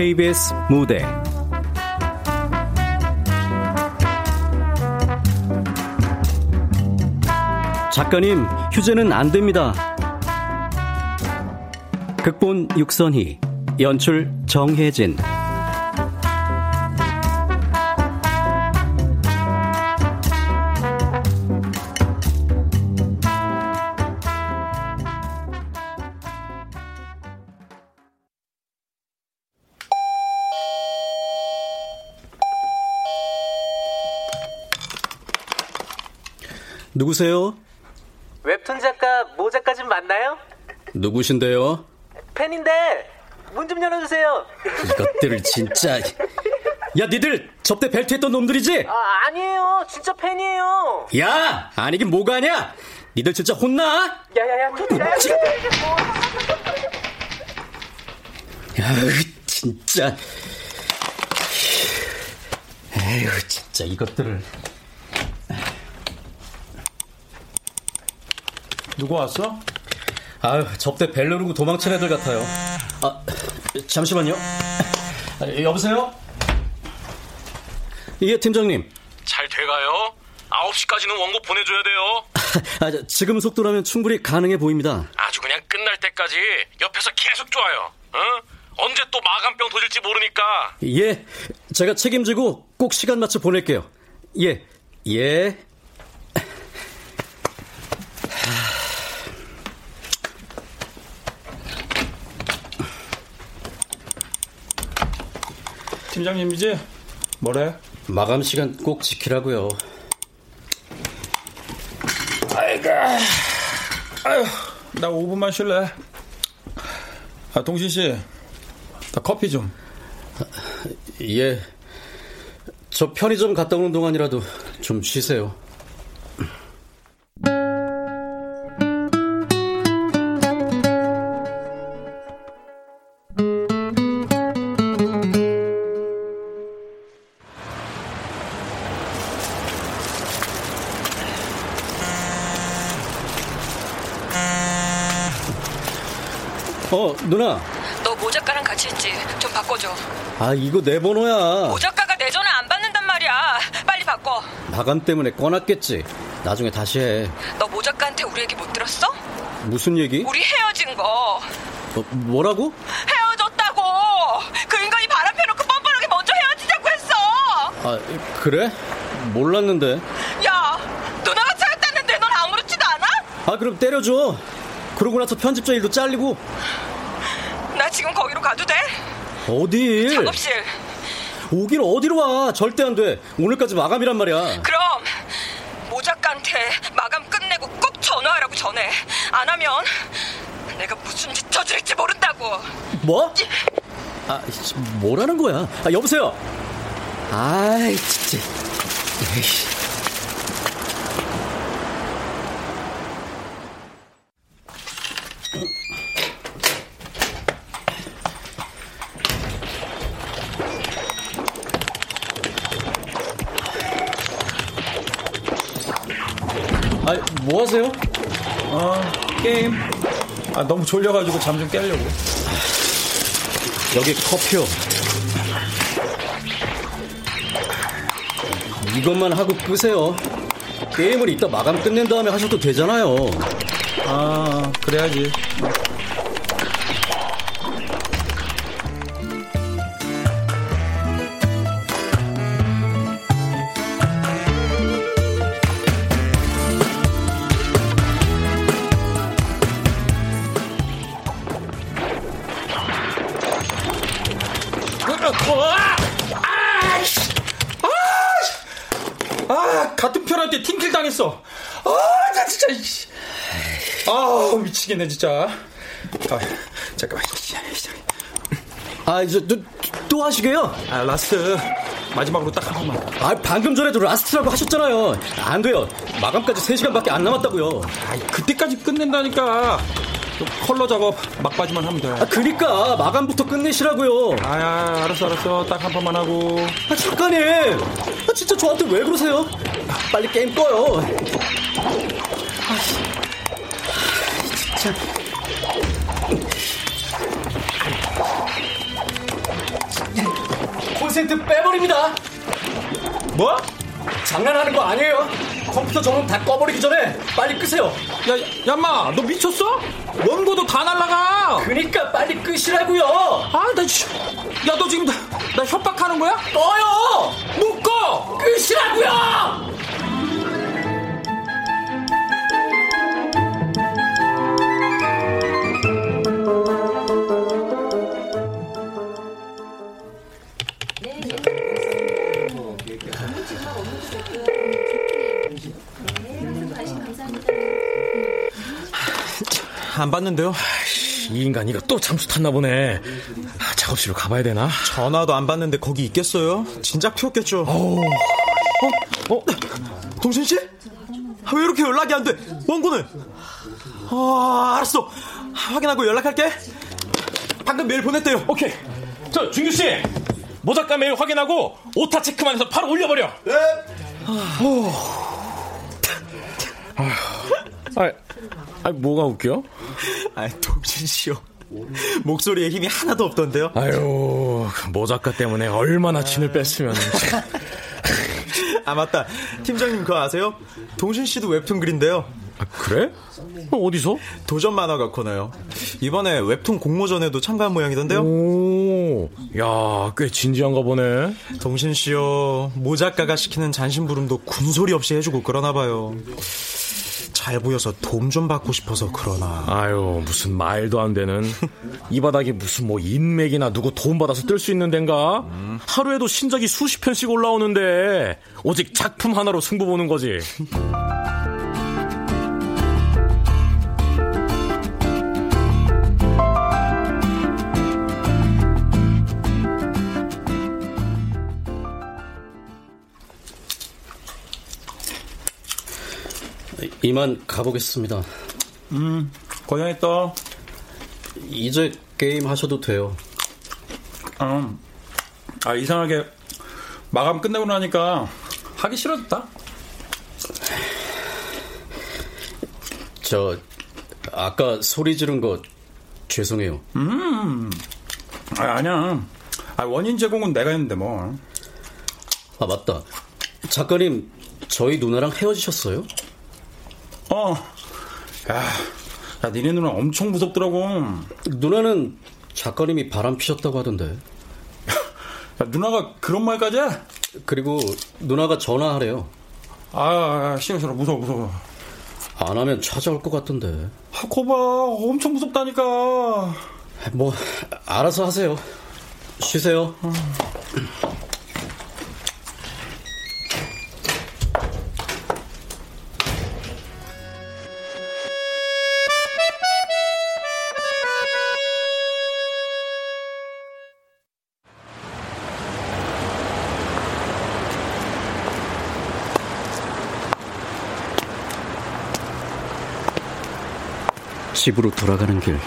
KBS 무대 작가님 휴재는 안 됩니다. 극본 육선희 연출 정혜진 누구세요? 웹툰 작가 모 작가 좀 맞나요? 누구신데요? 팬인데 문 좀 열어주세요. 이것들을 진짜. 야, 니들 접대 벨트 했던 놈들이지? 아, 아니에요. 진짜 팬이에요. 야, 아니긴 뭐가 아니야? 니들 진짜 혼나? 야야야, 토치야. 야, 진짜. 에휴, 진짜 이것들을. 누구 왔어? 아유, 접대 벨 누르고 도망친 애들 같아요. 아, 잠시만요. 아, 여보세요? 예, 팀장님. 잘 돼가요? 9시까지는 원고 보내줘야 돼요. 아, 저, 지금 속도라면 충분히 가능해 보입니다. 아주 그냥 끝날 때까지 옆에서 계속 좋아요. 어? 언제 또 마감병 터질지 모르니까. 예, 제가 책임지고 꼭 시간 맞춰 보낼게요. 예, 예. 팀장님이지? 뭐래? 마감 시간 꼭 지키라고요. 아이고, 아유, 나 5분만 쉴래. 아, 동신 씨, 나 커피 좀. 예. 저 편의점 갔다 오는 동안이라도 좀 쉬세요. 좀 바꿔줘. 아, 이거 내 번호야. 모 작가가 내 전화 안 받는단 말이야. 빨리 바꿔. 마감 때문에 꺼놨겠지. 나중에 다시 해. 너 모 작가한테 우리 얘기 못 들었어? 무슨 얘기? 우리 헤어진 거. 어, 뭐라고? 헤어졌다고. 그 인간이 바람 펴놓고 뻔뻔하게 먼저 헤어지자고 했어. 아, 그래? 몰랐는데. 야, 누나가 차였다는데 넌 아무렇지도 않아? 아, 그럼 때려줘. 그러고 나서 편집자 일도 잘리고. 나 지금 거기로 가도 돼? 어딜? 작업실. 오긴 어디로 와? 절대 안 돼. 오늘까지 마감이란 말이야. 그럼 모 작가한테 마감 끝내고 꼭 전화하라고 전해. 안 하면 내가 무슨 짓 저질지 모른다고. 뭐? 아, 씨, 뭐라는 거야? 아, 여보세요? 아이, 진짜. 에이 아, 너무 졸려가지고 잠 좀 깨려고. 여기 커피요. 이것만 하고 끄세요. 게임을 이따 마감 끝낸 다음에 하셔도 되잖아요. 아, 그래야지. 미치겠네 진짜. 아, 잠깐만. 아, 이제 또, 또 하시게요? 아, last. 마지막으로 딱 한 번만. 아, 방금 전에도 last라고 하셨잖아요. 안 돼요. 마감까지 3 시간밖에 안 남았다고요. 아, 그때까지 끝낸다니까. 컬러 작업 막바지만 하면 돼. 아, 그니까 마감부터 끝내시라고요. 아, 알았어, 알았어. 딱 한 번만 하고. 아, 작가님. 아, 진짜 저한테 왜 그러세요? 빨리 게임 꺼요. 아, 진짜. 콘센트 빼버립니다. 뭐? 장난하는 거 아니에요. 컴퓨터 전원 다 꺼버리기 전에 빨리 끄세요. 야, 야마, 너 미쳤어? 원고도 다 날라가. 그니까 빨리 끄시라고요. 아, 나, 씨. 야, 너 지금 나, 나 협박하는 거야? 꺼요. 못 꺼. 끄시라고요. 안 받는데요? 이 인간 이거 또 잠수 탔나 보네. 아, 작업실로 가봐야 되나? 전화도 안 받는데 거기 있겠어요? 진작 피웠겠죠. 어, 어? 동신 씨? 아, 왜 이렇게 연락이 안 돼? 원고는? 아, 알았어. 확인하고 연락할게. 방금 메일 보냈대요. 오케이. 저 준규 씨 모작가 메일 확인하고 오타 체크만 해서 바로 올려버려. 네. 아, 아, 뭐가 웃겨? 아, 동신 씨요. 목소리에 힘이 하나도 없던데요. 아유, 모 작가 때문에 얼마나 진을 뺐으면. 아, 맞다. 팀장님 그거 아세요? 동신 씨도 웹툰 그린데요. 아, 그래? 어디서? 도전 만화가 코너요. 이번에 웹툰 공모전에도 참가한 모양이던데요. 오, 야, 꽤 진지한가 보네. 동신 씨요. 모 작가가 시키는 잔심부름도 군소리 없이 해주고 그러나 봐요. 잘 보여서 도움 좀 받고 싶어서 그러나. 아유, 무슨 말도 안 되는. 이 바닥에 무슨 뭐 인맥이나 누구 돈 받아서 뜰 수 있는 덴가? 하루에도 신작이 수십 편씩 올라오는데 오직 작품 하나로 승부 보는 거지. 이만 가보겠습니다. 음, 고생했다. 이제 게임 하셔도 돼요. 음. 아, 이상하게 마감 끝내고 나니까 하기 싫어졌다. 저 아까 소리 지른 거 죄송해요. 음, 아, 아니야. 아, 원인 제공은 내가 했는데 뭐. 아 맞다. 작가님 저희 누나랑 헤어지셨어요? 어. 야, 야 니네 누나 엄청 무섭더라고. 누나는 작가님이 바람 피셨다고 하던데. 야, 누나가 그런 말까지 해? 그리고 누나가 전화하래요. 아, 싫어, 싫어. 무서워, 무서워. 안 하면 찾아올 것 같던데. 아, 거봐. 엄청 무섭다니까. 뭐, 알아서 하세요. 쉬세요. 집으로 돌아가는 길.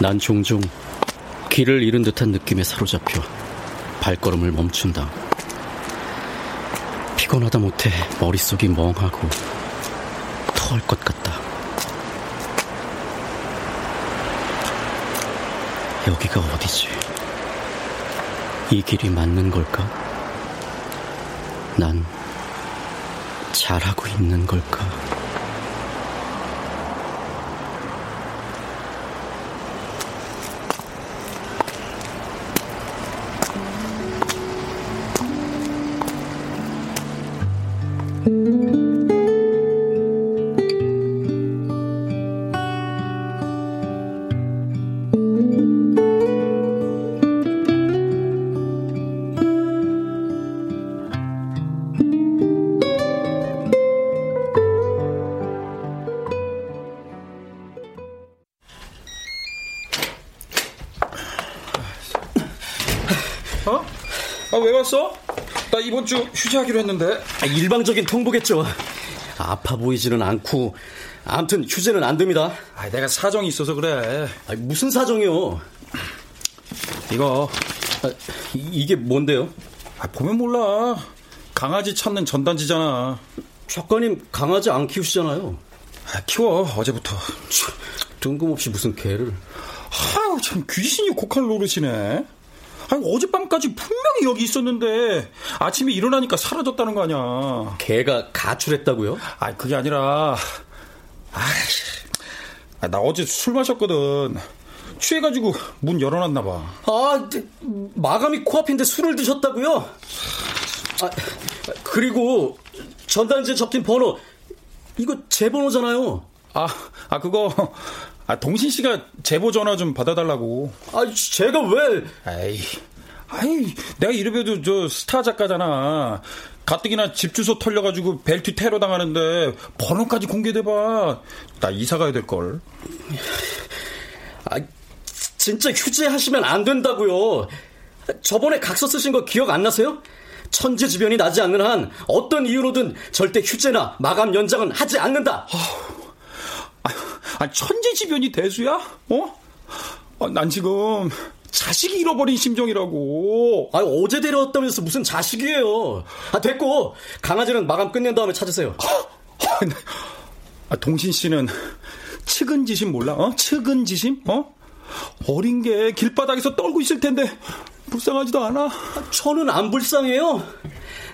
난 종종 길을 잃은 듯한 느낌에 사로잡혀 발걸음을 멈춘다. 피곤하다 못해 머릿속이 멍하고 토할 것 같다. 여기가 어디지? 이 길이 맞는 걸까? 난 잘하고 있는 걸까? 휴재하기로 했는데. 아, 일방적인 통보겠죠. 아파 보이지는 않고 아무튼 휴재는 안 됩니다. 아, 내가 사정이 있어서 그래. 아, 무슨 사정이요? 이거 아, 이, 게 뭔데요? 아, 보면 몰라. 강아지 찾는 전단지잖아. 작가님 강아지 안 키우시잖아요. 아, 키워 어제부터. 뜬금없이 무슨 개를. 아유 참 귀신이 고칼 노릇이네. 아니 어젯밤까지 분명히 여기 있었는데 아침에 일어나니까 사라졌다는 거 아니야. 개가 가출했다고요? 아 그게 아니라 아나 어제 술 마셨거든. 취해가지고 문 열어놨나 봐. 아 마감이 코앞인데 술을 드셨다고요? 아 그리고 전단지에 적힌 번호 이거 제 번호잖아요. 아, 아 그거 아, 동신 씨가 제보 전화 좀 받아달라고. 아, 제가 왜? 아이, 아이, 내가 이래봬도 저 스타 작가잖아. 가뜩이나 집 주소 털려가지고 벨트 테러 당하는데 번호까지 공개돼봐. 나 이사 가야 될 걸. 아, 진짜 휴재하시면 안 된다고요. 저번에 각서 쓰신 거 기억 안 나세요? 천재지변이 나지 않는 한 어떤 이유로든 절대 휴재나 마감 연장은 하지 않는다. 아, 아 천재지변이 대수야? 어? 아, 난 지금 자식이 잃어버린 심정이라고. 아, 어제 데려왔다면서 무슨 자식이에요. 아, 됐고 강아지는 마감 끝낸 다음에 찾으세요. 아, 동신 씨는 측은지심 몰라? 어? 측은지심? 어? 어린 게 길바닥에서 떨고 있을 텐데 불쌍하지도 않아. 저는 안 불쌍해요.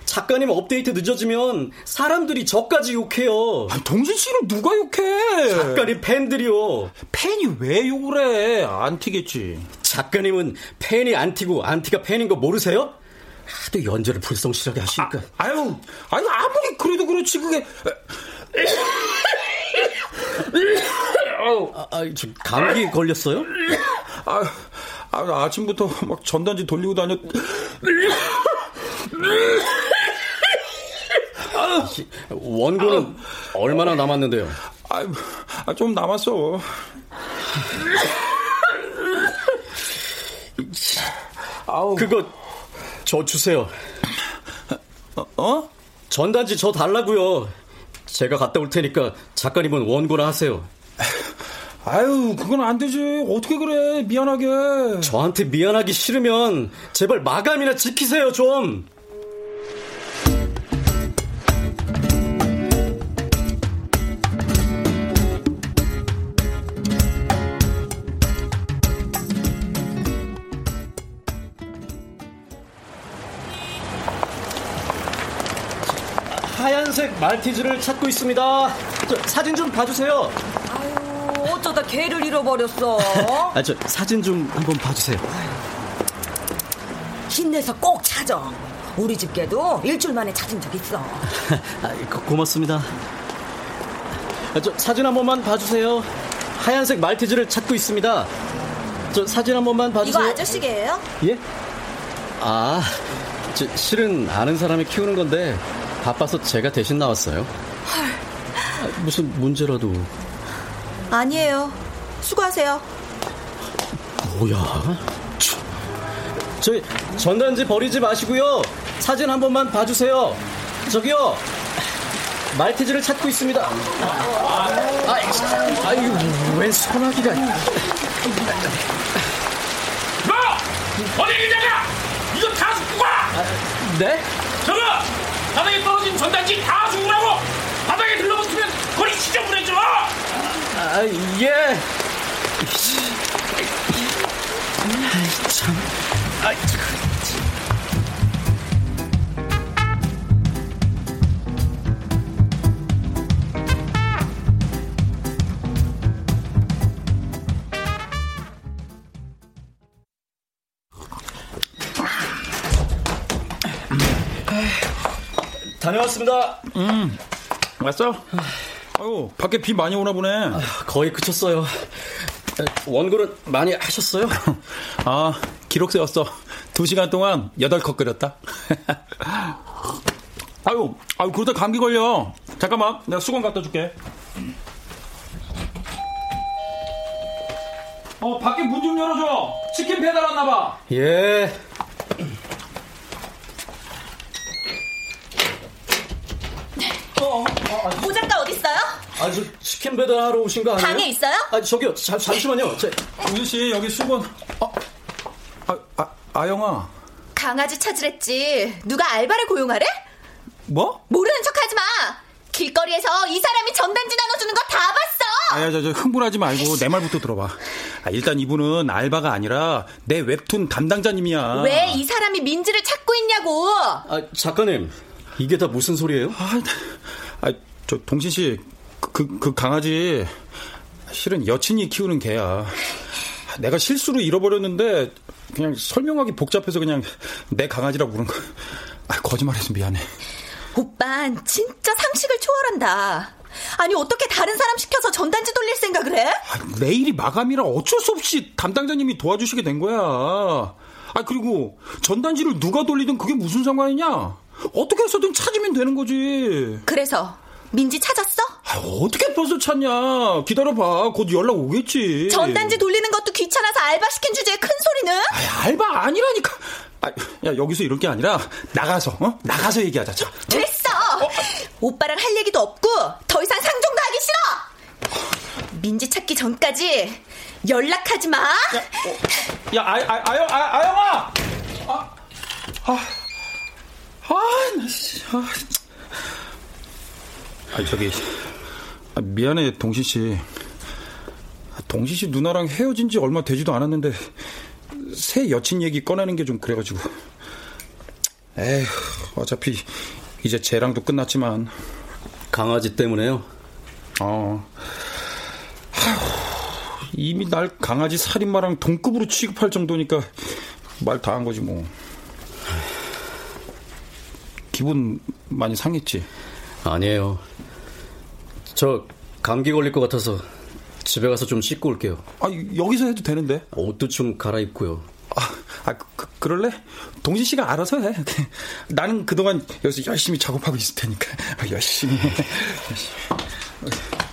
작가님 업데이트 늦어지면 사람들이 저까지 욕해요. 아, 동진 씨를 누가 욕해? 작가님 팬들이요. 팬이 왜 욕을 해? 안 튀겠지. 작가님은 팬이 안 튀고 안 튀가 팬인 거 모르세요? 하도 연재를 불성실하게 하시니까. 아, 유 아유 아무리 그래도 그렇지 그게. 아, 아, 저 감기 걸렸어요? 아, 아, 아침부터 막 전단지 돌리고 다녔. 원고는 아, 얼마나 남았는데요? 아, 좀 남았어. 그거 저 주세요. 어? 전단지 저 달라고요. 제가 갔다 올 테니까 작가님은 원고나 하세요. 아유, 그건 안 되지. 어떻게 그래? 미안하게. 저한테 미안하기 싫으면 제발 마감이나 지키세요, 좀. 하얀색 말티즈를 찾고 있습니다. 사진 좀 봐주세요. 어쩌다 개를 잃어버렸어. 아, 저 사진 좀 한번 봐주세요. 힘내서 꼭 찾아. 우리 집 개도 일주일 만에 찾은 적 있어. 아, 고, 고맙습니다. 아, 저 사진 한 번만 봐주세요. 하얀색 말티즈를 찾고 있습니다. 저 사진 한 번만 봐주세요. 이거 아저씨게예요? 예? 아, 저, 실은 아는 사람이 키우는 건데 바빠서 제가 대신 나왔어요. 헐. 아, 무슨 문제라도. 아니에요. 수고하세요. 뭐야? 저희 전단지 버리지 마시고요. 사진 한 번만 봐주세요. 저기요. 말티즈를 찾고 있습니다. 아, 아, 아유, 웬 소나기가. 너! 어디 기자냐? 이거 다 줍고 가! 아, 네? 저거! 바닥에 떨어진 전단지 다 주우라고! 바닥에 들러붙으면 거리 지저분해져! 아, 예. 아이, 참. 아이, 참. 다녀왔습니다. 음, 왔어? 아유, 밖에 비 많이 오나 보네. 아, 거의 그쳤어요. 원고는 많이 하셨어요? 아, 기록 세웠어. 두 시간 동안 여덟 컵 끓였다. 아유, 아유, 그러다 감기 걸려. 잠깐만, 내가 수건 갖다 줄게. 어, 밖에 문 좀 열어줘. 치킨 배달 왔나봐. 예. 모 작가 어딨어요? 아, 저 치킨 배달하러 오신 거 아니에요? 방에 있어요? 아, 저기요. 잠, 잠시만요. 저, 우진 씨 여기 수건. 아, 아, 아 아영아. 강아지 찾으랬지. 누가 알바를 고용하래? 뭐? 모르는 척하지 마. 길거리에서 이 사람이 전단지 나눠주는 거 다 봤어. 아야 저, 저 흥분하지 말고 내 말부터 들어봐. 아, 일단 이분은 알바가 아니라 내 웹툰 담당자님이야. 왜 이 사람이 민지를 찾고 있냐고. 아, 작가님. 이게 다 무슨 소리예요? 아, 아, 저 동신 씨, 그, 그 강아지 실은 여친이 키우는 개야. 내가 실수로 잃어버렸는데 그냥 설명하기 복잡해서 그냥 내 강아지라고 부른 거. 아, 거짓말해서 미안해. 오빤 진짜 상식을 초월한다. 아니 어떻게 다른 사람 시켜서 전단지 돌릴 생각을 해? 아, 내일이 마감이라 어쩔 수 없이 담당자님이 도와주시게 된 거야. 아 그리고 전단지를 누가 돌리든 그게 무슨 상관이냐? 어떻게 해서든 찾으면 되는 거지. 그래서 민지 찾았어? 아, 어떻게 벌써 찾냐? 기다려봐. 곧 연락 오겠지. 전단지 돌리는 것도 귀찮아서 알바 시킨 주제에 큰 소리는? 아, 알바 아니라니까. 아, 야 여기서 이럴 게 아니라 나가서 어? 나가서 얘기하자. 자. 됐어. 어? 오빠랑 할 얘기도 없고 더 이상 상종도 하기 싫어. 민지 찾기 전까지 연락하지 마. 야, 어, 야 아, 아, 아영, 아, 아영아. 아, 아, 아, 나 씨, 아. 아 저기 아, 미안해 동신 씨. 동신 씨 누나랑 헤어진 지 얼마 되지도 않았는데 새 여친 얘기 꺼내는 게 좀 그래가지고. 에휴, 어차피 이제 쟤랑도 끝났지만. 강아지 때문에요? 어. 아휴, 이미 날 강아지 살인마랑 동급으로 취급할 정도니까 말 다 한 거지 뭐. 기분 많이 상했지? 아니에요. 저 감기 걸릴 것 같아서 집에 가서 좀 씻고 올게요. 아, 여기서 해도 되는데. 옷도 좀 갈아입고요. 아, 아 그, 그럴래? 동진 씨가 알아서 해. 나는 그동안 여기서 열심히 작업하고 있을 테니까. 아, 열심히 해. 열심히.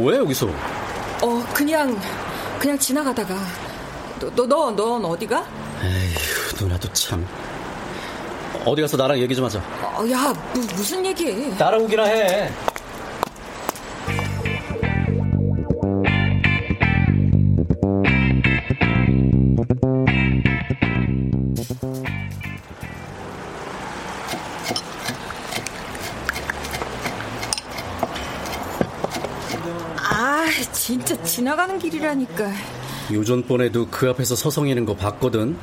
뭐해 여기서? 어, 그냥 그냥 지나가다가 너너넌 어디가? 에휴, 누나도 참. 어디 가서 나랑 얘기 좀 하자. 어, 야, 무, 무슨 얘기? 따라오기나 해. 가는 길이라니까. 유전번에도 그 앞에서 서성이는 거 봤거든.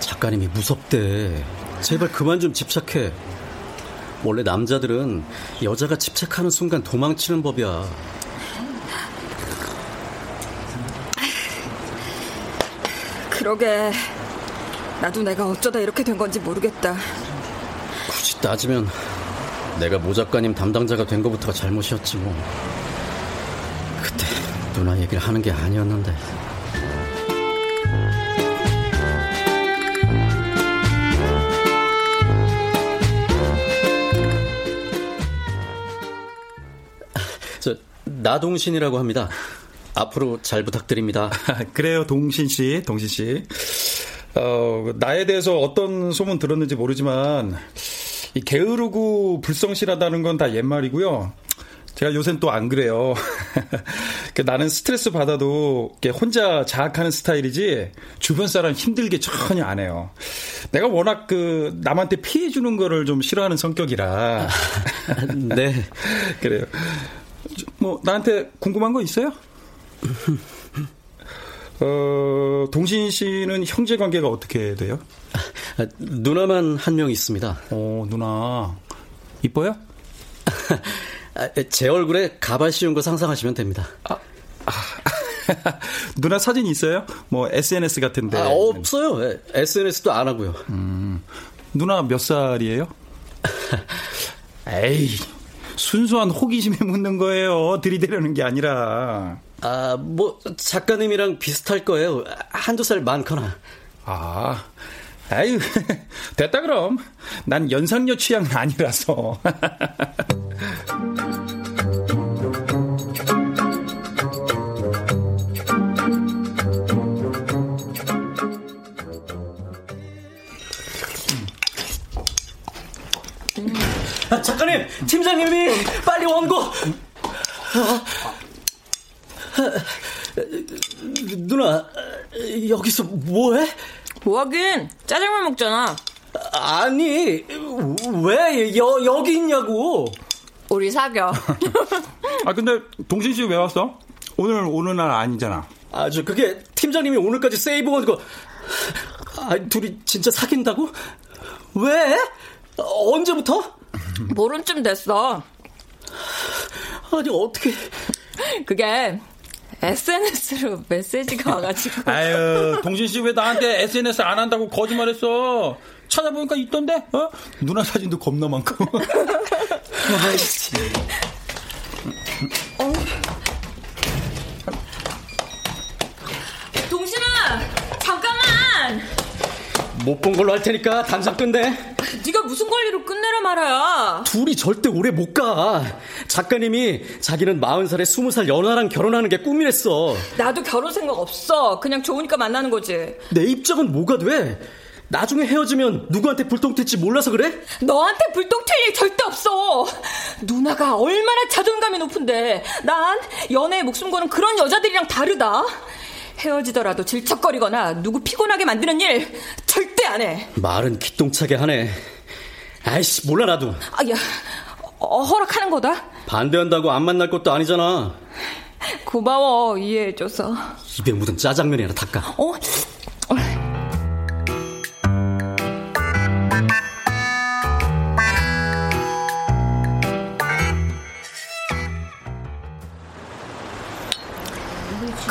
작가님이 무섭대. 제발 그만 좀 집착해. 원래 남자들은 여자가 집착하는 순간 도망치는 법이야. 그러게. 나도 내가 어쩌다 이렇게 된 건지 모르겠다. 굳이 따지면 내가 모 작가님 담당자가 된 것부터가 잘못이었지 뭐. 누나 얘기를 하는 게 아니었는데. 저 나동신이라고 합니다. 앞으로 잘 부탁드립니다. 그래요, 동신 씨, 동신 씨. 어, 나에 대해서 어떤 소문 들었는지 모르지만 이 게으르고 불성실하다는 건 다 옛말이고요. 제가 요새는 또 안 그래요. 그 나는 스트레스 받아도 혼자 자학하는 스타일이지 주변 사람 힘들게 전혀 안 해요. 내가 워낙 그 남한테 피해 주는 거를 좀 싫어하는 성격이라. 네. 그래요. 뭐 나한테 궁금한 거 있어요? 어, 동신 씨는 형제 관계가 어떻게 돼요? 아, 누나만 한 명 있습니다. 어, 누나. 이뻐요? 아, 제 얼굴에 가발 씌운 거 상상하시면 됩니다. 아, 아, 누나 사진 있어요? 뭐 SNS 같은데. 아, 없어요. SNS도 안 하고요. 음, 누나 몇 살이에요? 에이, 순수한 호기심에 묻는 거예요. 들이대려는 게 아니라. 아, 뭐 작가님이랑 비슷할 거예요. 한두 살 많거나. 아, 아유, 됐다 그럼. 난 연상녀 취향은 아니라서. 아, 작가님, 팀장님이 빨리 원고. 아, 누나, 여기서 뭐해? 뭐하긴 짜장면 먹잖아. 아니, 왜 여, 여기 있냐고. 우리 사겨. 아, 근데 동신 씨 왜 왔어? 오늘 오는 날 아니잖아. 아, 저 그게 팀장님이 오늘까지 세이브한 거. 아, 둘이 진짜 사귄다고? 왜? 언제부터? 모른 쯤 됐어. 아니, 어떻게. 그게 SNS로 메시지가 와가지고. 아유, 동신 씨왜 나한테 SNS 안 한다고 거짓말했어? 찾아보니까 있던데, 어? 누나 사진도 겁나 많고. 아이씨. 어. 못 본 걸로 할 테니까 당장 끝내. 네가 무슨 권리로 끝내라 말아야. 둘이 절대 오래 못 가. 작가님이 자기는 40살에 20살 연하랑 결혼하는 게 꿈이랬어. 나도 결혼 생각 없어. 그냥 좋으니까 만나는 거지. 내 입장은 뭐가 돼? 나중에 헤어지면 누구한테 불똥 튈지 몰라서 그래? 너한테 불똥 튈 일 절대 없어. 누나가 얼마나 자존감이 높은데 난 연애에 목숨 거는 그런 여자들이랑 다르다. 헤어지더라도 질척거리거나 누구 피곤하게 만드는 일 절대 안 해. 말은 기똥차게 하네. 아이씨 몰라 나도. 아 야 어, 허락하는 거다. 반대한다고 안 만날 것도 아니잖아. 고마워 이해해줘서. 입에 묻은 짜장면이나 닦아. 어?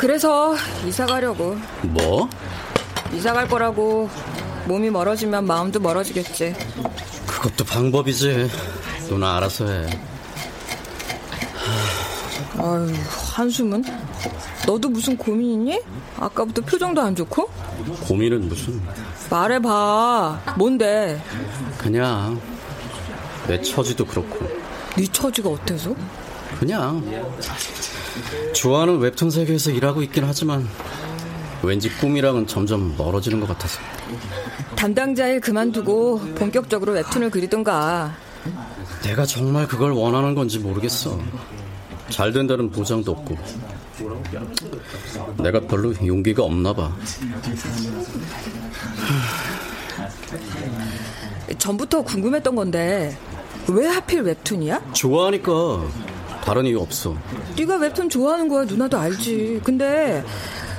그래서 이사 가려고. 뭐? 이사 갈 거라고 몸이 멀어지면 마음도 멀어지겠지. 그것도 방법이지. 누나 알아서 해. 아유, 한숨은? 너도 무슨 고민 있니? 아까부터 표정도 안 좋고? 고민은 무슨? 말해봐. 뭔데? 그냥 내 처지도 그렇고. 네 처지가 어때서? 그냥 좋아하는 웹툰 세계에서 일하고 있긴 하지만 왠지 꿈이랑은 점점 멀어지는 것 같아서. 담당자 일 그만두고 본격적으로 웹툰을 그리든가. 내가 정말 그걸 원하는 건지 모르겠어. 잘 된다는 보장도 없고. 내가 별로 용기가 없나 봐. 전부터 궁금했던 건데 왜 하필 웹툰이야? 좋아하니까 다른 이유 없어. 네가 웹툰 좋아하는 거야 누나도 알지. 근데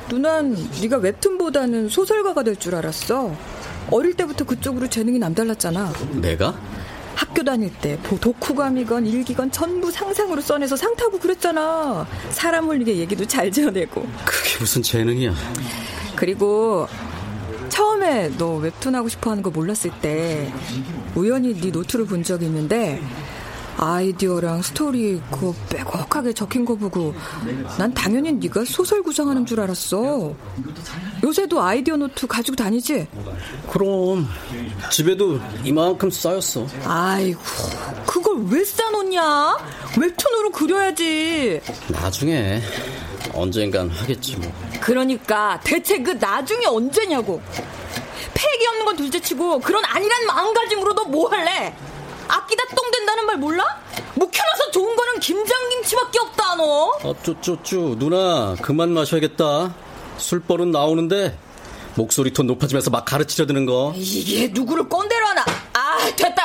누난 네가 웹툰보다는 소설가가 될 줄 알았어. 어릴 때부터 그쪽으로 재능이 남달랐잖아. 내가? 학교 다닐 때 독후감이건 일기건 전부 상상으로 써내서 상 타고 그랬잖아. 사람 홀리게 얘기도 잘 지어내고. 그게 무슨 재능이야? 그리고 처음에 너 웹툰 하고 싶어 하는 거 몰랐을 때 우연히 네 노트를 본 적이 있는데 아이디어랑 스토리 그거 빼곡하게 적힌 거 보고 난 당연히 네가 소설 구상하는 줄 알았어. 요새도 아이디어 노트 가지고 다니지? 그럼 집에도 이만큼 쌓였어. 아이고 그걸 왜 쌓아놓냐? 웹툰으로 그려야지. 나중에 언젠간 하겠지 뭐. 그러니까 대체 그 나중에 언제냐고. 패기 없는 건 둘째치고 그런 아니란 마음가짐으로 너 뭐 할래? 아끼다 똥 된다는 말 몰라? 묵혀놔서 좋은 거는 김장김치밖에 없다 너. 아, 쪼쪼쪼 누나 그만 마셔야겠다. 술버릇 나오는데 목소리 톤 높아지면서 막 가르치려 드는 거. 이게 누구를 꼰대로 하나? 아 됐다.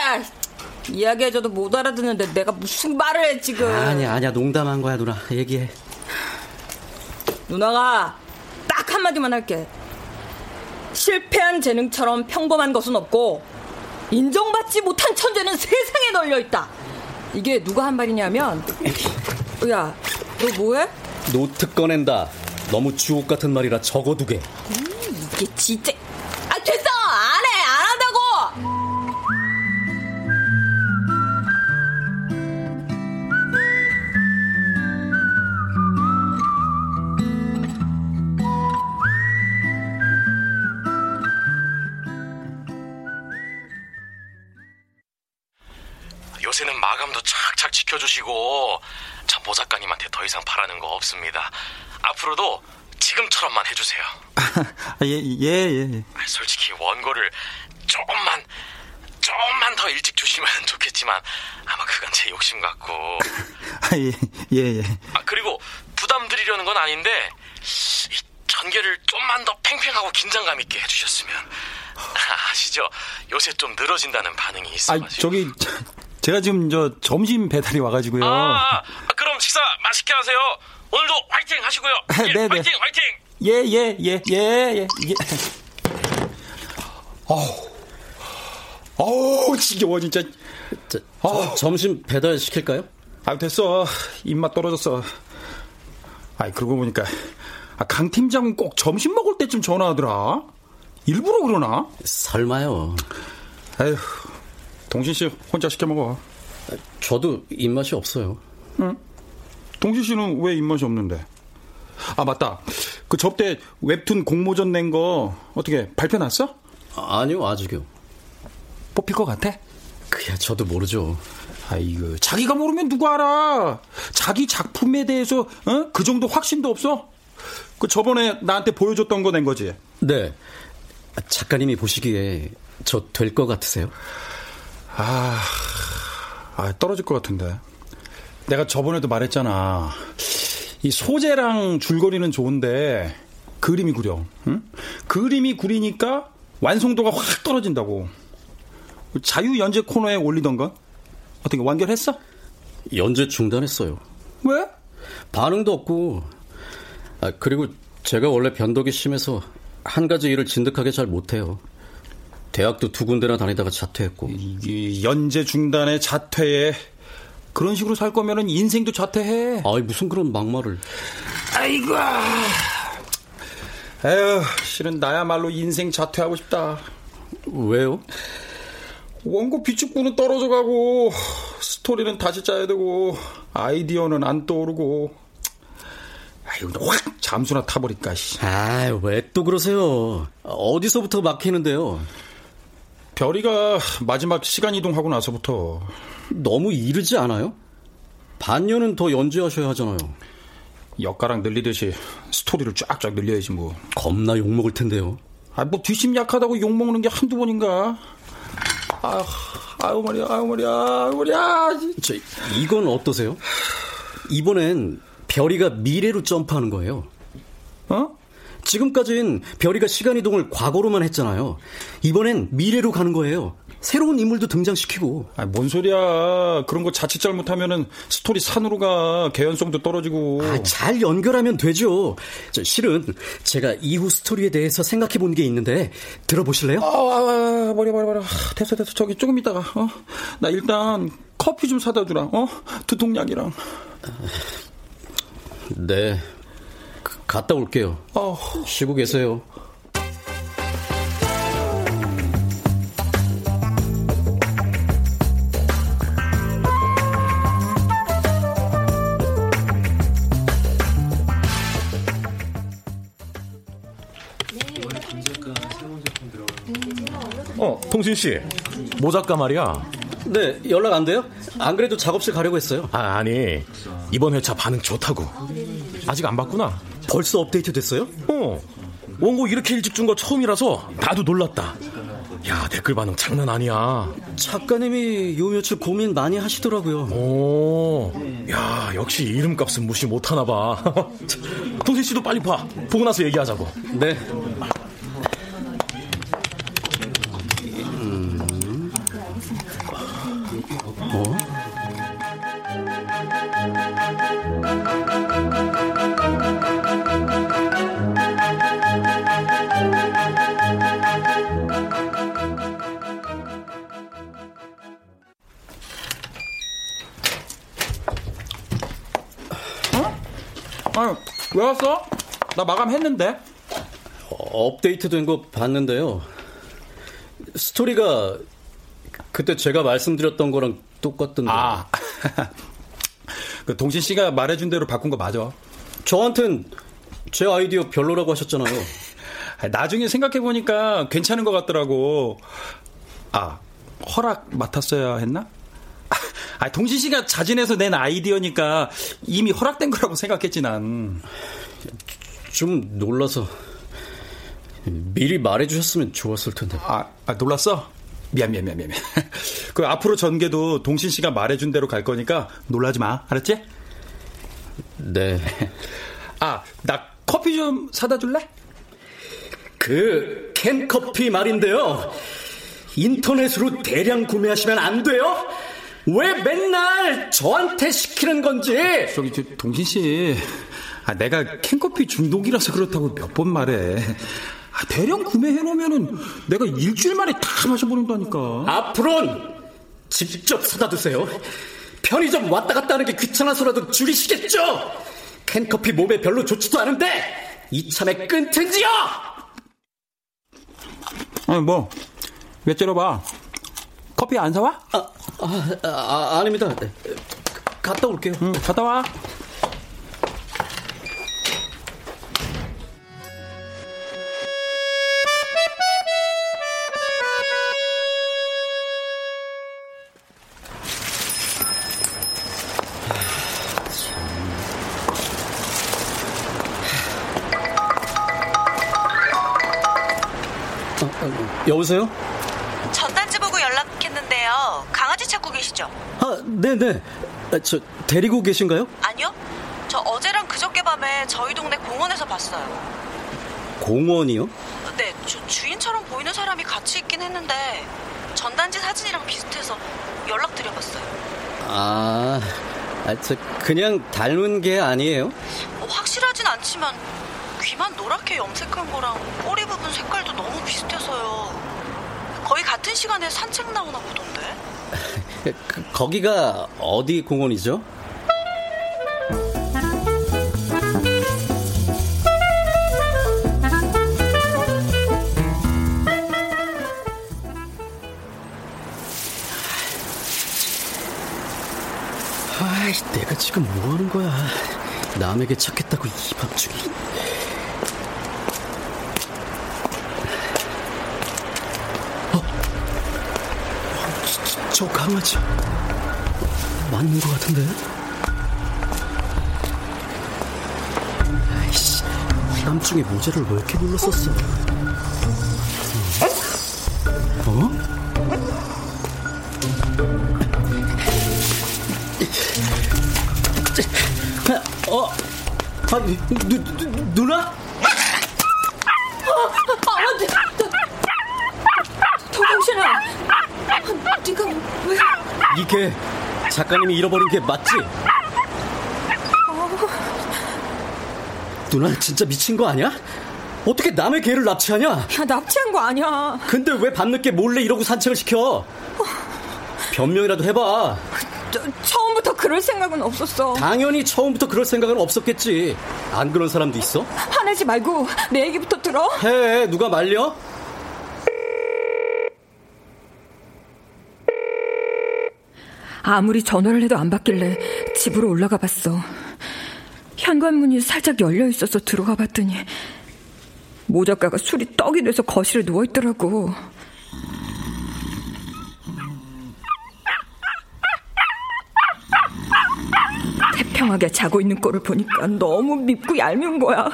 이야기해줘도 못 알아듣는데 내가 무슨 말을 해 지금. 아니야 아니야 농담한 거야 누나 얘기해. 누나가 딱 한마디만 할게. 실패한 재능처럼 평범한 것은 없고 인정받지 못한 천재는 세상에 널려 있다. 이게 누가 한 말이냐면 야, 너 뭐해? 노트 꺼낸다. 너무 주옥 같은 말이라 적어두게. 음, 이게 진짜. 예, 예, 예. 아, 솔직히 원고를 조금만 조금만 더 일찍 주시면 좋겠지만 아마 그건 제 욕심 같고 아, 예, 예, 예. 아 그리고 부담 드리려는 건 아닌데 이 전개를 좀만 더 팽팽하고 긴장감 있게 해주셨으면 아, 아시죠? 요새 좀 늘어진다는 반응이 아, 있어가지고 저기 제가 지금 저 점심 배달이 와가지고요. 아, 아, 그럼 식사 맛있게 하세요. 오늘도 화이팅 하시고요. 예, 네네. 화이팅, 화이팅. 예, 예, 예, 예, 예, 예. 어우, 어우, 지겨워, 진짜. 저, 저, 점심 배달 시킬까요? 아, 됐어. 입맛 떨어졌어. 아이, 그러고 보니까, 아, 강 팀장은 꼭 점심 먹을 때쯤 전화하더라. 일부러 그러나? 설마요. 에휴, 동신 씨 혼자 시켜 먹어. 저도 입맛이 없어요. 응? 동신 씨는 왜 입맛이 없는데? 아, 맞다. 그 접대 웹툰 공모전 낸 거 어떻게 발표 났어? 아니요, 아직요. 뽑힐 것 같아? 그야 저도 모르죠. 아이고, 자기가 모르면 누가 알아? 자기 작품에 대해서 어? 그 정도 확신도 없어? 그 저번에 나한테 보여줬던 거 낸 거지? 네. 작가님이 보시기에 저 될 것 같으세요? 아, 아, 떨어질 것 같은데. 내가 저번에도 말했잖아. 이 소재랑 줄거리는 좋은데 그림이 구려. 응? 그림이 구리니까 완성도가 확 떨어진다고. 자유 연재 코너에 올리던 건 어떻게 완결했어? 연재 중단했어요. 왜? 반응도 없고. 아, 그리고 제가 원래 변덕이 심해서 한 가지 일을 진득하게 잘 못해요. 대학도 두 군데나 다니다가 자퇴했고. 이 연재 중단에 자퇴해. 그런 식으로 살 거면은 인생도 자퇴해. 아이 무슨 그런 막말을. 아이고. 에휴, 실은 나야말로 인생 자퇴하고 싶다. 왜요? 원고 비축부는 떨어져 가고 스토리는 다시 짜야 되고 아이디어는 안 떠오르고 아이고 확 잠수나 타버릴까 씨. 아, 왜 또 그러세요? 어디서부터 막히는데요? 별이가 마지막 시간 이동하고 나서부터 너무 이르지 않아요? 반년은 더 연주하셔야 하잖아요. 역가랑 늘리듯이 스토리를 쫙쫙 늘려야지 뭐. 겁나 욕먹을 텐데요. 아, 뭐 뒷심 약하다고 욕먹는 게 한두 번인가? 아, 아유 머리야, 아유 머리야, 아유 머리야. 저, 이건 어떠세요? 이번엔 별이가 미래로 점프하는 거예요. 어? 지금까진 별이가 시간 이동을 과거로만 했잖아요. 이번엔 미래로 가는 거예요. 새로운 인물도 등장시키고. 아, 뭔 소리야. 그런 거 자칫 잘못하면은 스토리 산으로 가. 개연성도 떨어지고. 아, 잘 연결하면 되죠. 저, 실은 제가 이후 스토리에 대해서 생각해 본 게 있는데 들어보실래요? 아, 아, 아, 머리, 머리, 머리. 됐어, 됐어. 저기 조금 있다가, 어? 나 일단 커피 좀 사다 주라, 어? 두통약이랑. 네. 그, 갔다 올게요. 어. 쉬고 계세요. 어, 통신 씨. 모 작가 말이야. 네, 연락 안 돼요? 안 그래도 작업실 가려고 했어요. 아, 아니. 이번 회차 반응 좋다고. 아직 안 봤구나. 벌써 업데이트 됐어요? 어. 원고 이렇게 일찍 준 거 처음이라서 나도 놀랐다. 야, 댓글 반응 장난 아니야. 작가님이 요 며칠 고민 많이 하시더라고요. 오, 야, 역시 이름값은 무시 못하나 봐. 동신 씨도 빨리 봐. 보고 나서 얘기하자고. 네. 왜 왔어? 나 마감했는데. 어, 업데이트 된 거 봤는데요. 스토리가 그때 제가 말씀드렸던 거랑 똑같던데. 아, 그 동신 씨가 말해준 대로 바꾼 거 맞아. 저한텐 제 아이디어 별로라고 하셨잖아요. 나중에 생각해 보니까 괜찮은 것 같더라고. 아, 허락 맡았어야 했나? 아, 동신 씨가 자진해서 낸 아이디어니까 이미 허락된 거라고 생각했지 난. 좀 놀라서 미리 말해주셨으면 좋았을 텐데. 아, 아 놀랐어? 미안, 미안, 미안, 미안. 그 앞으로 전개도 동신 씨가 말해준 대로 갈 거니까 놀라지 마. 알았지? 네. 아, 나 커피 좀 사다 줄래? 그 캔커피 말인데요. 인터넷으로 대량 구매하시면 안 돼요? 왜 맨날 저한테 시키는 건지. 저기 저, 동신 씨, 아, 내가 캔커피 중독이라서 그렇다고 몇 번 말해. 아, 대량 구매해 놓으면은 내가 일주일 만에 다 마셔버린다니까. 앞으론 직접 사다 두세요. 편의점 왔다 갔다 하는 게 귀찮아서라도 줄이시겠죠? 캔커피 몸에 별로 좋지도 않은데 이참에 끊든지요. 아니 뭐, 왜 째려봐? 커피 안 사와? 아, 아, 아 아닙니다. 네. 갔다 올게요. 응, 갔다 와. 여보세요? 계시죠? 아, 네네. 아, 저, 데리고 계신가요? 아니요. 저 어제랑 그저께 밤에 저희 동네 공원에서 봤어요. 공원이요? 네, 주, 주인처럼 보이는 사람이 같이 있긴 했는데 전단지 사진이랑 비슷해서 연락드려봤어요. 아, 아, 저, 그냥 닮은 게 아니에요? 뭐 확실하진 않지만 귀만 노랗게 염색한 거랑 꼬리 부분 색깔도 너무 비슷해서요. 거의 같은 시간에 산책 나오나 보던데. 그, 거기가 어디 공원이죠? 아이, 내가 지금 뭐 하는 거야? 남에게 찾겠다고 이 밤중에. 저, 저 강아지. 맞는 것 같은데? 아이씨, 밤중에 모자를 왜 이렇게 눌렀었어? 어? 어? 아, 누, 누, 누나? 아, 네. 도경신아, 네가 왜? 이게 작가님이 잃어버린 게 맞지? 누나 진짜 미친 거 아니야? 어떻게 남의 개를 납치하냐? 야, 납치한 거 아니야. 근데 왜 밤늦게 몰래 이러고 산책을 시켜? 변명이라도 해봐. 저, 처음부터 그럴 생각은 없었어. 당연히 처음부터 그럴 생각은 없었겠지. 안 그런 사람도 있어? 화내지 말고 내 얘기부터 들어. 해, 누가 말려? 아무리 전화를 해도 안 받길래 집으로 올라가 봤어. 현관문이 살짝 열려 있어서 들어가 봤더니 모작가가 술이 떡이 돼서 거실에 누워 있더라고. 태평하게 자고 있는 꼴을 보니까 너무 밉고 얄미운 거야.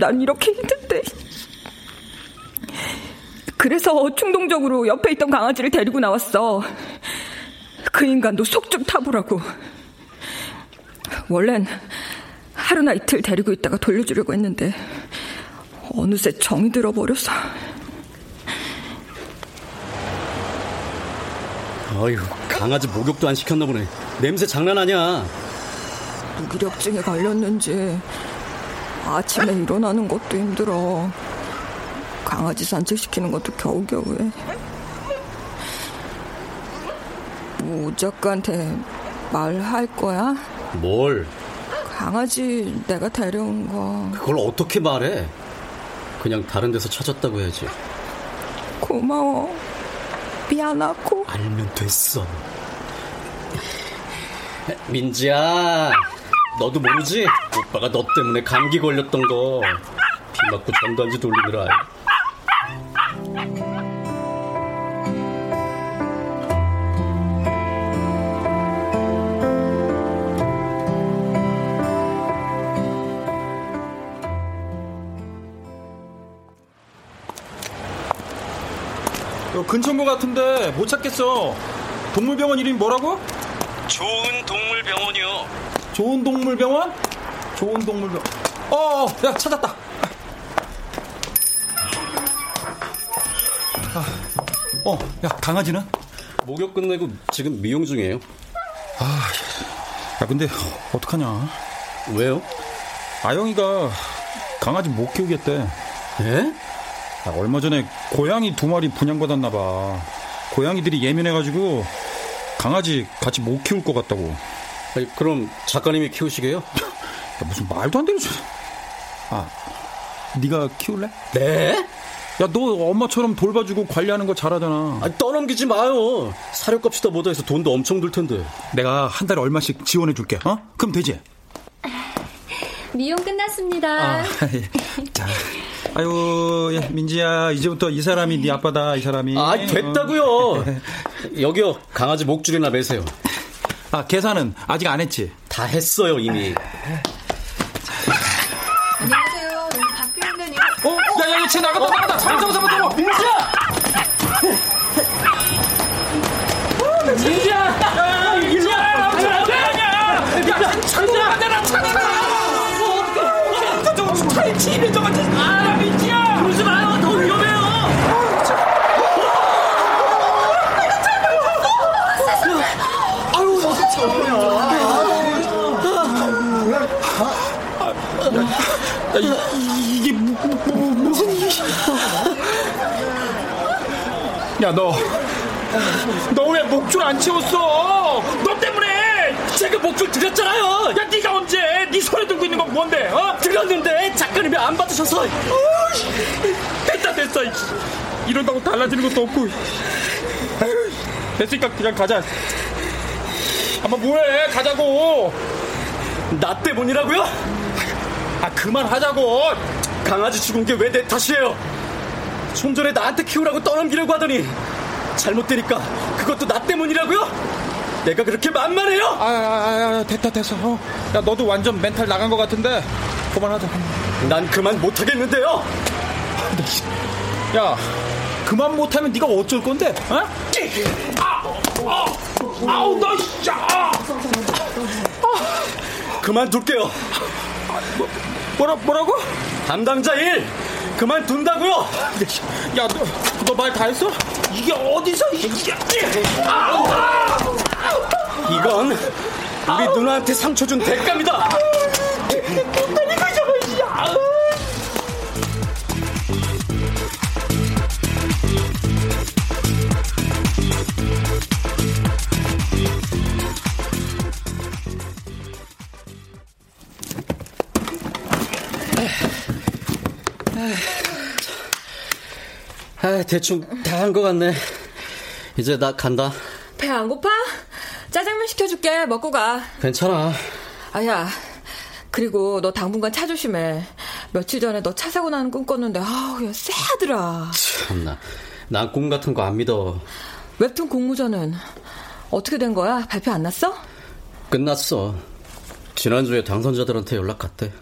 난 이렇게 힘든데. 그래서 충동적으로 옆에 있던 강아지를 데리고 나왔어. 그 인간도 속 좀 타보라고. 원래는 하루나 이틀 데리고 있다가 돌려주려고 했는데 어느새 정이 들어버려서. 어휴, 강아지 목욕도 안 시켰나 보네. 냄새 장난 아니야. 무기력증에 걸렸는지 아침에 일어나는 것도 힘들어. 강아지 산책시키는 것도 겨우겨우 해. 오 작가한테 말할 거야? 뭘? 강아지 내가 데려온 거. 그걸 어떻게 말해? 그냥 다른 데서 찾았다고 해야지. 고마워. 미안하고. 알면 됐어. 민지야, 너도 모르지? 오빠가 너 때문에 감기 걸렸던 거. 비 맞고 전단지 돌리느라. 근처인 것 같은데 못 찾겠어. 동물병원 이름이 뭐라고? 좋은 동물병원이요. 좋은 동물병원? 좋은 동물병원. 어, 어, 야 찾았다. 아, 어, 야 강아지는? 목욕 끝내고 지금 미용 중이에요. 아, 야 근데 어떡하냐? 왜요? 아영이가 강아지 못 키우겠대. 예? 아, 얼마 전에 고양이 두 마리 분양받았나 봐. 고양이들이 예민해가지고 강아지 같이 못 키울 것 같다고. 아니, 그럼 작가님이 키우시게요? 야, 무슨 말도 안 되는 소리. 아, 네가 키울래? 네? 야, 너 엄마처럼 돌봐주고 관리하는 거 잘하잖아. 아니, 떠넘기지 마요. 사료값이 더 못해서 돈도 엄청 들 텐데. 내가 한 달에 얼마씩 지원해 줄게. 어? 그럼 되지? 미용 끝났습니다. 아, 자, 아유, 야, 민지야, 이제부터 이 사람이 네 아빠다, 이 사람이. 아, 됐다고요. 여기요, 강아지 목줄이나 매세요. 아, 계산은 아직 안 했지? 다 했어요, 이미. 안녕하세요. 여기 박규현 매니. 어, 야, 야, 야, 쟤 나갔다, 나갔다. 잡아, 잡아, 잡아, 잡아. 민지야! 민지야! 야, 민지야! 야, 찾아라! 내라 찾아라! 좀 차에 침이 좀 아, 민지야! 이, 이게 무, 무, 무슨 야, 너. 너 왜 목줄 안 채웠어? 너 때문에 제가 목줄 드렸잖아요. 야, 네가 언제? 네 손에 들고 있는 건 뭔데? 어? 드렸는데 작가님이 안 받으셔서. 됐다 됐어. 이런다고 달라지는 것도 없고. 됐으니까 그냥 가자. 아마 뭐해? 가자고. 나 때문이라고요? 아 그만하자고. 강아지 죽은 게 왜 내 탓이에요? 좀 전에 나한테 키우라고 떠넘기려고 하더니 잘못되니까 그것도 나 때문이라고요? 내가 그렇게 만만해요? 아, 아, 아, 됐다, 됐어. 어. 야, 너도 완전 멘탈 나간 것 같은데. 그만하자. 난 그만 못하겠는데요. 야, 그만 못하면 네가 어쩔 건데? 어? 아우 너 진짜. 그만둘게요. 뭐 라 뭐라고? 담당자 일 그만둔다고요. 야, 너 너 말 다 했어? 이게 어디서 이게? 이건 우리 누나한테 상처 준 대가입니다. 아, 대충 다 한 것 같네. 이제 나 간다. 배 안 고파? 짜장면 시켜줄게. 먹고 가. 괜찮아. 아야. 그리고 너 당분간 차 조심해. 며칠 전에 너 차 사고 나는 꿈 꿨는데 아우 야 쎄하더라. 참나. 난 꿈 같은 거 안 믿어. 웹툰 공모전은 어떻게 된 거야? 발표 안 났어? 끝났어. 지난주에 당선자들한테 연락 갔대.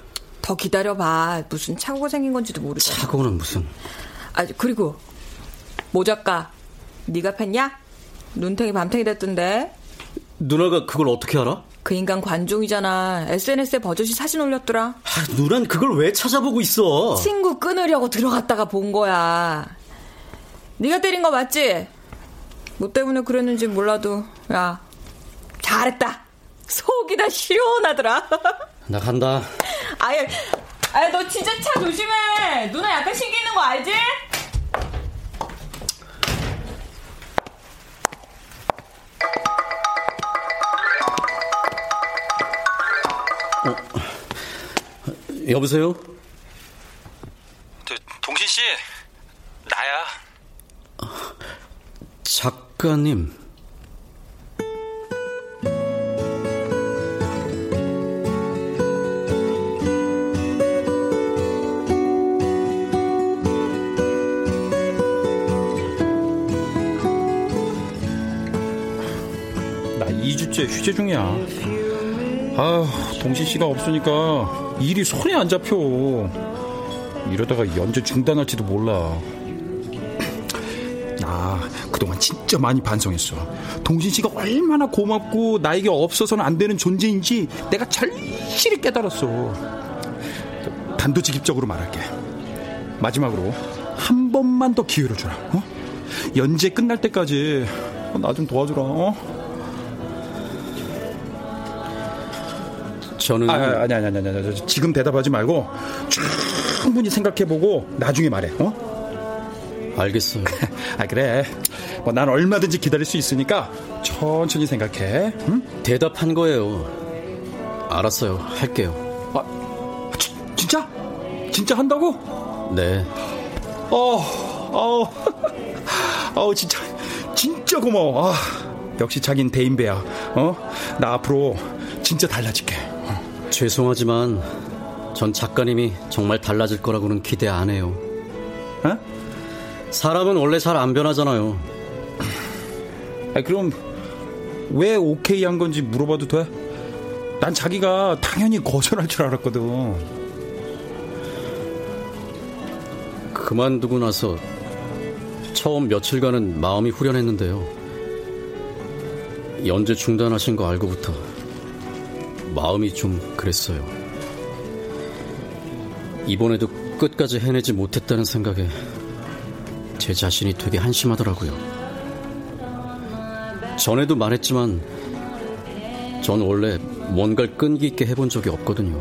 더 기다려봐. 무슨 착오가 생긴 건지도 모르고. 사고는 무슨. 아 그리고 모 작가 네가 팼냐? 눈탱이 밤탱이 됐던데. 누나가 그걸 어떻게 알아? 그 인간 관종이잖아. SNS에 버젓이 사진 올렸더라. 아, 누난 그걸 왜 찾아보고 있어? 친구 끊으려고 들어갔다가 본 거야. 네가 때린 거 맞지? 뭐 때문에 그랬는지 몰라도 야 잘했다. 속이 다 시원하더라. 나 간다. 아예 아예 너 진짜 차 조심해. 누나 약간 신기 있는 거 알지? 어, 여보세요? 동신 씨, 나야. 작가님. 2주째 휴재 중이야. 아, 동신 씨가 없으니까 일이 손에 안 잡혀. 이러다가 연재 중단할지도 몰라. 나 그동안 진짜 많이 반성했어. 동신 씨가 얼마나 고맙고 나에게 없어서는 안 되는 존재인지 내가 절실히 깨달았어. 단도직입적으로 말할게. 마지막으로 한 번만 더 기회를 주라. 어? 연재 끝날 때까지 나 좀 도와주라. 어? 저는 아, 아니 아니 아니 아니 지금 대답하지 말고 충분히 생각해보고 나중에 말해. 어? 알겠어요. 아 그래. 뭐 난 얼마든지 기다릴 수 있으니까 천천히 생각해. 응? 대답한 거예요. 알았어요. 할게요. 아, 지, 진짜? 진짜 한다고? 네. 어, 어, 어, 진짜, 진짜 고마워. 아, 역시 자긴 대인배야. 어? 나 앞으로 진짜 달라질게. 죄송하지만 전 작가님이 정말 달라질 거라고는 기대 안 해요. 어? 사람은 원래 잘 안 변하잖아요. 아, 그럼 왜 오케이 한 건지 물어봐도 돼? 난 자기가 당연히 거절할 줄 알았거든. 그만두고 나서 처음 며칠간은 마음이 후련했는데요. 연재 중단하신 거 알고부터 마음이 좀 그랬어요. 이번에도 끝까지 해내지 못했다는 생각에 제 자신이 되게 한심하더라고요. 전에도 말했지만 전 원래 뭔가를 끈기 있게 해본 적이 없거든요.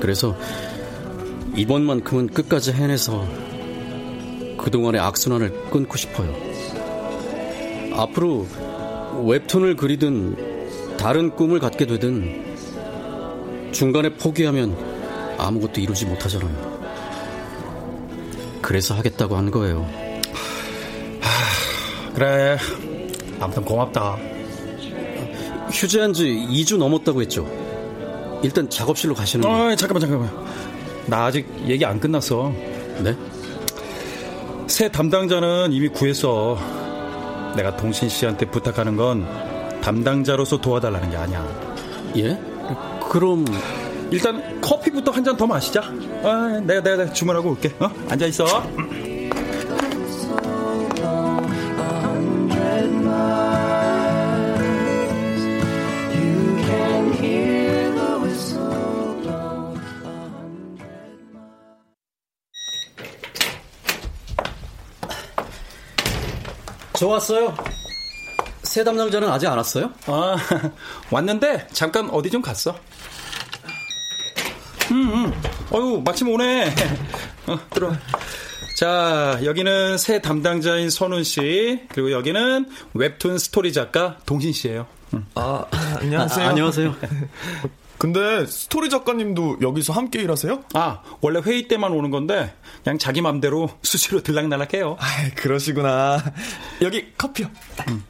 그래서 이번만큼은 끝까지 해내서 그동안의 악순환을 끊고 싶어요. 앞으로 웹툰을 그리든 다른 꿈을 갖게 되든 중간에 포기하면 아무것도 이루지 못하잖아요. 그래서 하겠다고 한 거예요. 그래. 아무튼 고맙다. 휴재한 지 2주 넘었다고 했죠. 일단 작업실로 가시는 거. 어, 잠깐만 잠깐만. 나 아직 얘기 안 끝났어. 네? 새 담당자는 이미 구했어. 내가 동신 씨한테 부탁하는 건 담당자로서 도와달라는 게 아니야. 예? 그럼 일단 커피부터 한 잔 더 마시자. 아, 내가, 내가 내가 주문하고 올게. 어? 앉아 있어. 저 왔어요. 새 담당자는 아직 안 왔어요? 아, 왔는데 잠깐 어디 좀 갔어. 음, 음. 어유 마침 오네. 어, 들어. 자, 여기는 새 담당자인 선훈 씨, 그리고 여기는 웹툰 스토리 작가 동신 씨예요. 음. 아, 안녕하세요. 아, 안녕하세요. 근데 스토리 작가님도 여기서 함께 일하세요? 아, 원래 회의 때만 오는 건데 그냥 자기 맘대로 수시로 들락날락해요. 아, 그러시구나. 여기 커피요. 음.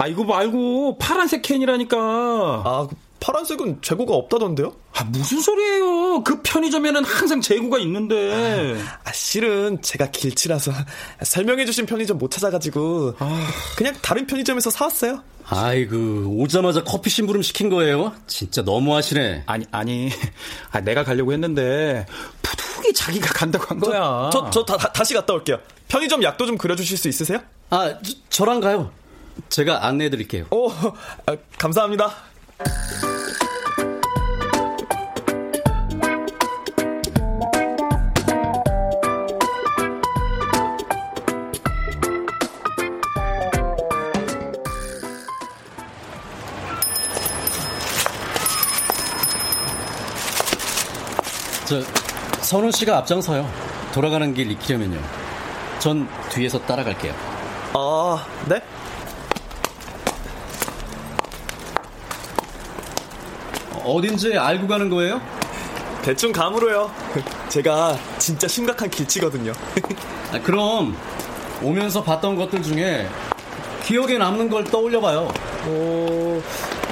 어? 아, 이거 말고 파란색 캔이라니까. 아, 파란색은 재고가 없다던데요? 아, 무슨 소리예요? 그 편의점에는 항상 재고가 있는데. 아, 실은 제가 길치라서 설명해주신 편의점 못 찾아가지고 아... 그냥 다른 편의점에서 사왔어요. 아이고 오자마자 커피 심부름 시킨 거예요? 진짜 너무하시네. 아니 아니, 아, 내가 가려고 했는데 푸둑이 자기가 간다고 한 거야. 저저 다시 갔다 올게요. 편의점 약도 좀 그려주실 수 있으세요? 아, 저, 랑 가요. 제가 안내해 드릴게요. 오, 아, 감사합니다. 저 선우 씨가 앞장서요. 돌아가는 길 익히려면요. 전 뒤에서 따라갈게요. 아, 네? 어딘지 알고 가는 거예요? 대충 감으로요. 제가 진짜 심각한 길치거든요. 아, 그럼 오면서 봤던 것들 중에 기억에 남는 걸 떠올려봐요. 어,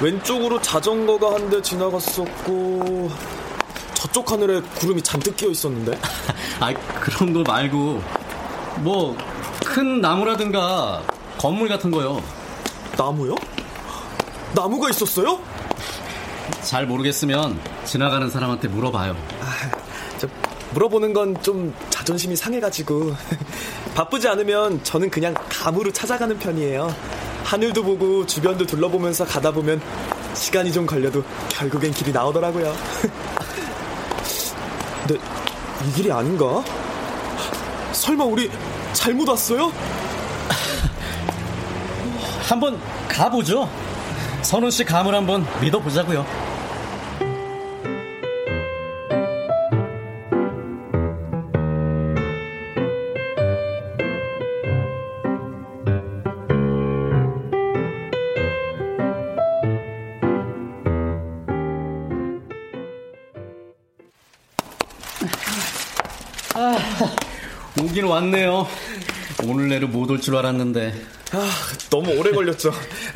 왼쪽으로 자전거가 한 대 지나갔었고 저쪽 하늘에 구름이 잔뜩 끼어 있었는데. 아 그런 거 말고 뭐 큰 나무라든가 건물 같은 거요. 나무요? 나무가 있었어요? 잘 모르겠으면 지나가는 사람한테 물어봐요. 아, 저 물어보는 건 좀 자존심이 상해가지고 바쁘지 않으면 저는 그냥 감으로 찾아가는 편이에요. 하늘도 보고 주변도 둘러보면서 가다 보면 시간이 좀 걸려도 결국엔 길이 나오더라고요. 근데 이 길이 아닌가? 설마 우리 잘못 왔어요? 한번 가보죠. 선우 씨 감을 한번 믿어보자고요. 아, 오긴 왔네요. 오늘 내로 못 올 줄 알았는데. 아, 너무 오래 걸렸죠.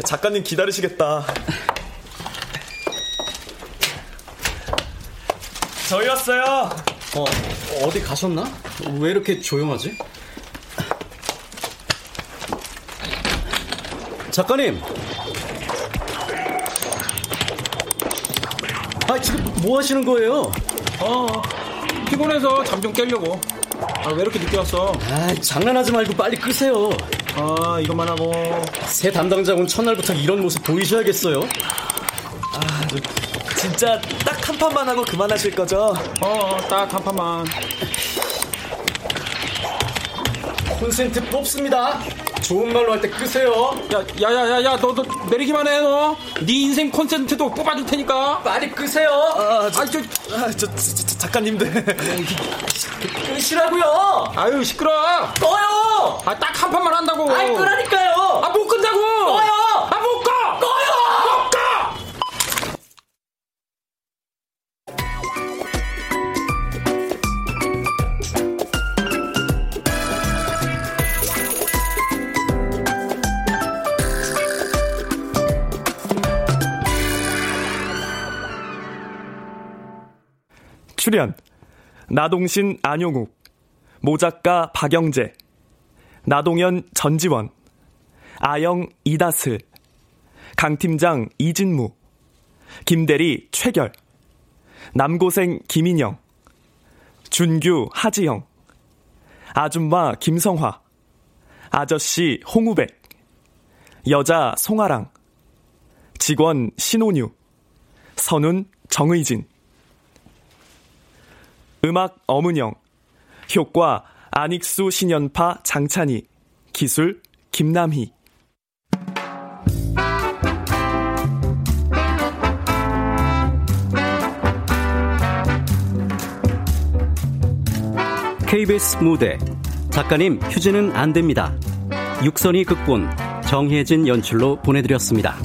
작가님 기다리시겠다. 저희 왔어요. 어, 어디 가셨나? 왜 이렇게 조용하지? 작가님. 아, 지금 뭐 하시는 거예요? 어, 피곤해서 잠 좀 깨려고. 아, 왜 이렇게 늦게 왔어? 아, 장난하지 말고 빨리 끄세요. 아, 이것만 하고. 새 담당자분 첫날부터 이런 모습 보이셔야겠어요. 아, 진짜 딱 한 판만 하고 그만하실 거죠? 어, 딱 한 판만. 콘센트 뽑습니다. 좋은 말로 할 때 끄세요. 야, 야, 야, 야, 야, 너, 너 내리기만 해, 너. 네 인생 콘센트도 뽑아줄 테니까. 빨리 끄세요. 아, 저, 아, 저, 아, 저, 저, 저 작가님들. 끄시라고요. 아유, 시끄러. 꺼요. 아, 딱 한 판만 한다고. 아, 끄라니까요. 아, 못 끈다고. 꺼요. 출연. 나동신 안용욱. 모작가 박영재. 나동현 전지원. 아영 이다슬. 강팀장 이진무. 김대리 최결. 남고생 김인영. 준규 하지영. 아줌마 김성화. 아저씨 홍우백. 여자 송아랑. 직원 신온유. 선운 정의진 음악 어문영, 효과 안익수 신연파 장찬희, 기술 김남희. KBS 무대 작가님 휴지는 안 됩니다. 육선이 극본 정혜진 연출로 보내드렸습니다.